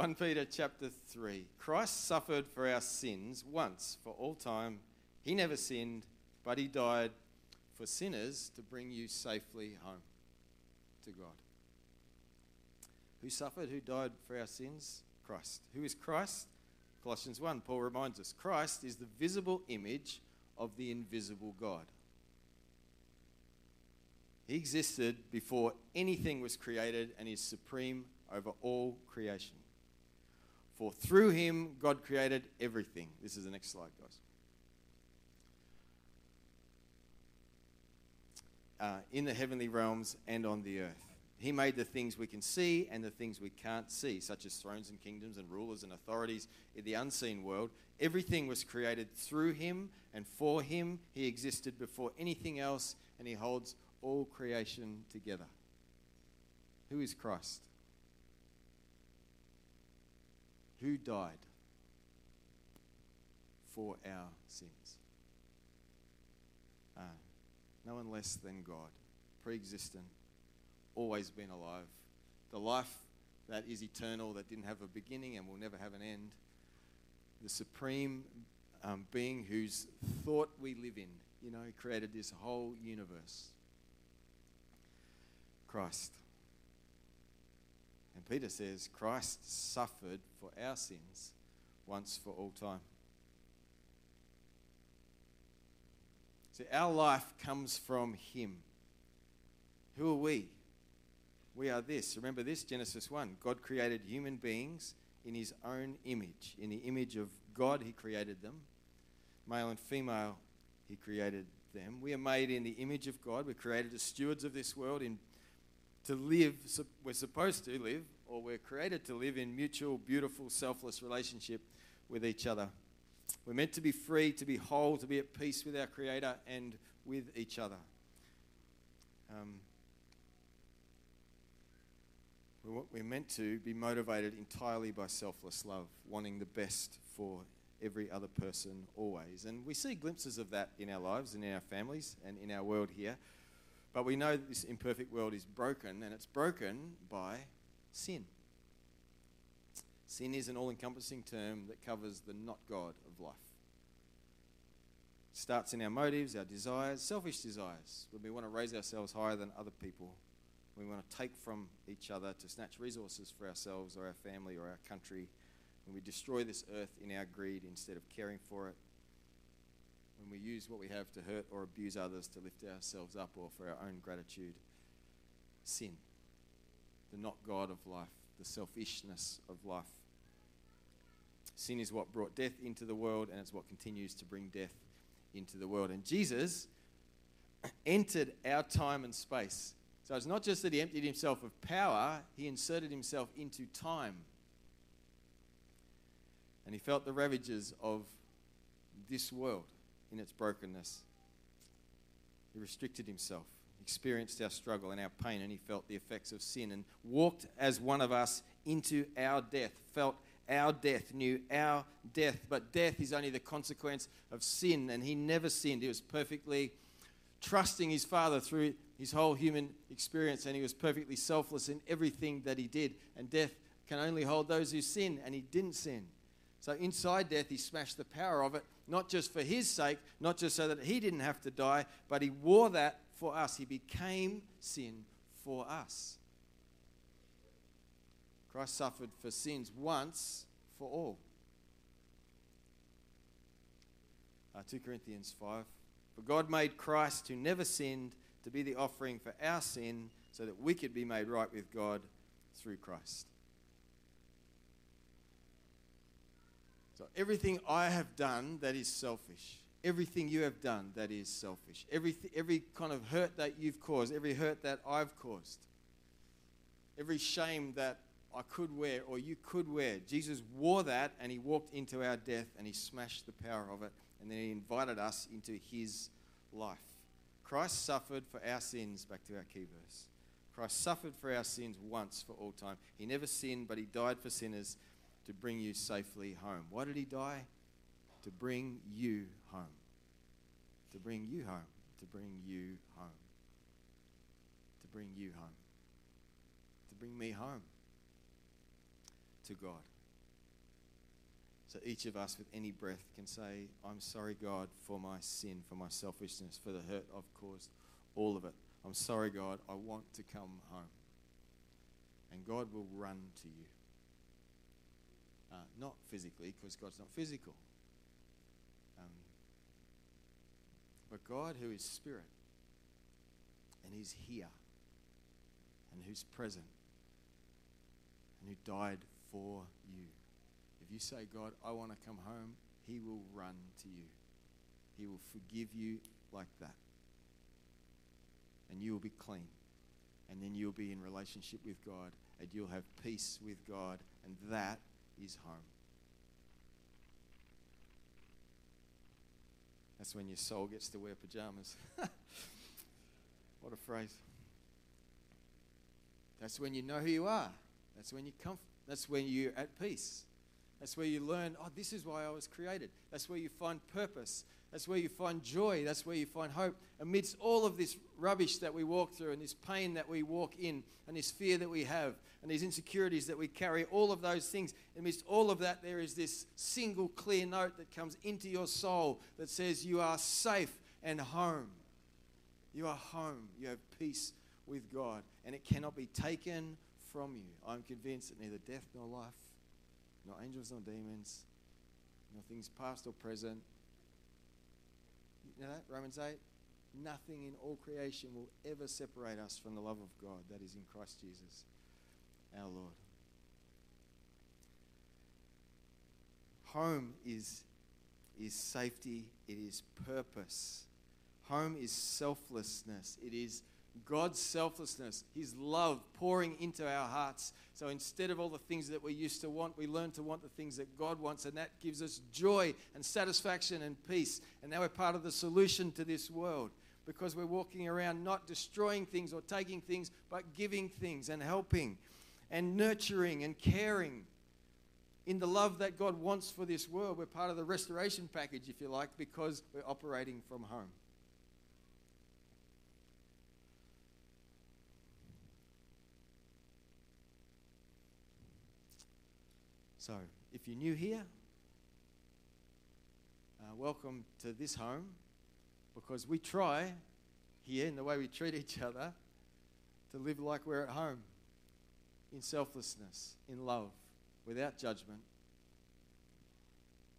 1 Peter chapter 3. Christ suffered for our sins once for all time. He never sinned, but he died for sinners to bring you safely home to God. Who suffered? Who died for our sins? Christ. Who is Christ? Colossians 1, Paul reminds us Christ is the visible image of the invisible God. He existed before anything was created and is supreme over all creation. For through him, God created everything. This is the next slide, guys. Uh, in the heavenly realms and on the earth. He made the things we can see and the things we can't see, such as thrones and kingdoms and rulers and authorities in the unseen world. Everything was created through him and for him. He existed before anything else, and he holds all creation together. Who is Christ? Who died for our sins? Uh, no one less than God, pre existent always been alive. The life that is eternal, that didn't have a beginning and will never have an end. The supreme um, being whose thought we live in. You know, created this whole universe. Christ. And Peter says Christ suffered for our sins once for all time. So our life comes from him. Who are we? we are this. Remember this, Genesis 1. God created human beings in his own image. In the image of God, he created them. Male and female, he created them. We are made in the image of God. We're created as stewards of this world in, to live, we're supposed to live, or we're created to live in mutual, beautiful, selfless relationship with each other. We're meant to be free, to be whole, to be at peace with our Creator and with each other. Um, we're meant to be motivated entirely by selfless love, wanting the best for every other person always. And we see glimpses of that in our lives and in our families and in our world here. But we know this imperfect world is broken, and it's broken by sin. Sin is an all encompassing term that covers the not God of life. It starts in our motives, our desires, selfish desires, when we want to raise ourselves higher than other people we want to take from each other to snatch resources for ourselves or our family or our country. When we destroy this earth in our greed instead of caring for it. When we use what we have to hurt or abuse others to lift ourselves up or for our own gratitude. Sin. The not God of life, the selfishness of life. Sin is what brought death into the world, and it's what continues to bring death into the world. And Jesus entered our time and space so it's not just that he emptied himself of power, he inserted himself into time. And he felt the ravages of this world in its brokenness. He restricted himself, experienced our struggle and our pain, and he felt the effects of sin and walked as one of us into our death, felt our death, knew our death. But death is only the consequence of sin, and he never sinned. He was perfectly trusting his Father through his whole human experience, and he was perfectly selfless in everything that he did. And death can only hold those who sin, and he didn't sin. So inside death, he smashed the power of it, not just for his sake, not just so that he didn't have to die, but he wore that for us. He became sin for us. Christ suffered for sins once for all. Uh, 2 Corinthians 5. For God made Christ, who never sinned, to be the offering for our sin so that we could be made right with God through Christ. So, everything I have done that is selfish, everything you have done that is selfish, every, every kind of hurt that you've caused, every hurt that I've caused, every shame that I could wear or you could wear, Jesus wore that and he walked into our death and he smashed the power of it and then he invited us into his life. Christ suffered for our sins, back to our key verse. Christ suffered for our sins once for all time. He never sinned, but he died for sinners to bring you safely home. Why did he die? To bring you home. To bring you home. To bring you home. To bring you home. To bring me home. to God. So each of us with any breath can say, I'm sorry, God, for my sin, for my selfishness, for the hurt I've caused, all of it. I'm sorry, God, I want to come home. And God will run to you. Uh, not physically, because God's not physical. Um, but God, who is spirit, and He's here, and who's present, and who died for you. If you say, God, I want to come home, He will run to you. He will forgive you like that. And you will be clean. And then you'll be in relationship with God, and you'll have peace with God, and that is home. That's when your soul gets to wear pajamas. what a phrase. That's when you know who you are. That's when you comf- That's when you're at peace. That's where you learn, oh, this is why I was created. That's where you find purpose. That's where you find joy. That's where you find hope. Amidst all of this rubbish that we walk through, and this pain that we walk in, and this fear that we have, and these insecurities that we carry, all of those things, amidst all of that, there is this single clear note that comes into your soul that says, You are safe and home. You are home. You have peace with God, and it cannot be taken from you. I'm convinced that neither death nor life, nor angels nor demons, nor things past or present. You? Romans 8? Nothing in all creation will ever separate us from the love of God that is in Christ Jesus, our Lord. Home is, is safety, it is purpose. Home is selflessness, it is God's selflessness, His love pouring into our hearts. So instead of all the things that we used to want, we learn to want the things that God wants, and that gives us joy and satisfaction and peace. And now we're part of the solution to this world because we're walking around not destroying things or taking things, but giving things and helping and nurturing and caring in the love that God wants for this world. We're part of the restoration package, if you like, because we're operating from home. So, if you're new here, uh, welcome to this home because we try here in the way we treat each other to live like we're at home in selflessness, in love, without judgment,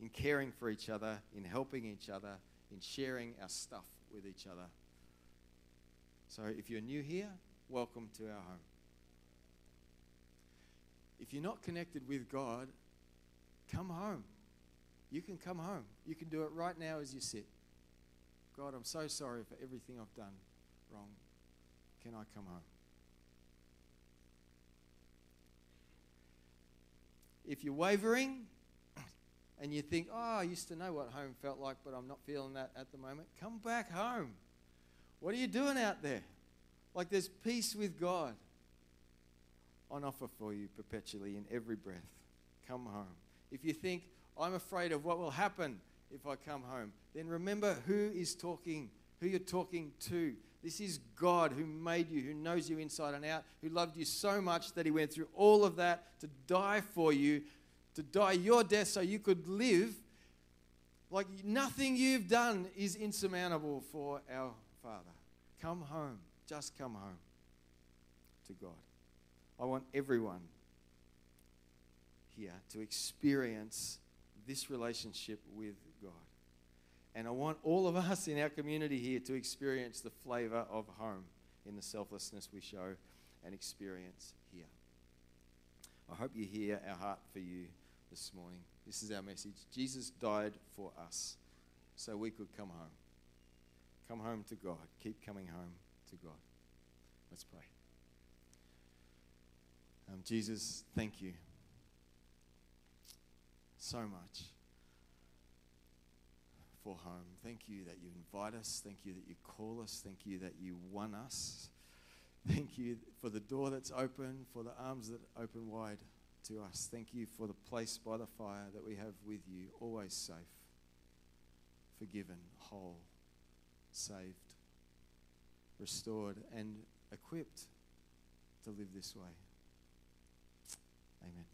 in caring for each other, in helping each other, in sharing our stuff with each other. So, if you're new here, welcome to our home. If you're not connected with God, come home. You can come home. You can do it right now as you sit. God, I'm so sorry for everything I've done wrong. Can I come home? If you're wavering and you think, oh, I used to know what home felt like, but I'm not feeling that at the moment, come back home. What are you doing out there? Like there's peace with God on offer for you perpetually in every breath. Come home. If you think, I'm afraid of what will happen if I come home, then remember who is talking, who you're talking to. This is God who made you, who knows you inside and out, who loved you so much that He went through all of that to die for you, to die your death so you could live. Like nothing you've done is insurmountable for our Father. Come home. Just come home to God. I want everyone here to experience this relationship with God. And I want all of us in our community here to experience the flavor of home in the selflessness we show and experience here. I hope you hear our heart for you this morning. This is our message. Jesus died for us so we could come home. Come home to God. Keep coming home to God. Let's pray. Um, Jesus, thank you so much for home. Thank you that you invite us. Thank you that you call us. Thank you that you won us. Thank you for the door that's open, for the arms that open wide to us. Thank you for the place by the fire that we have with you, always safe, forgiven, whole, saved, restored, and equipped to live this way. Amen.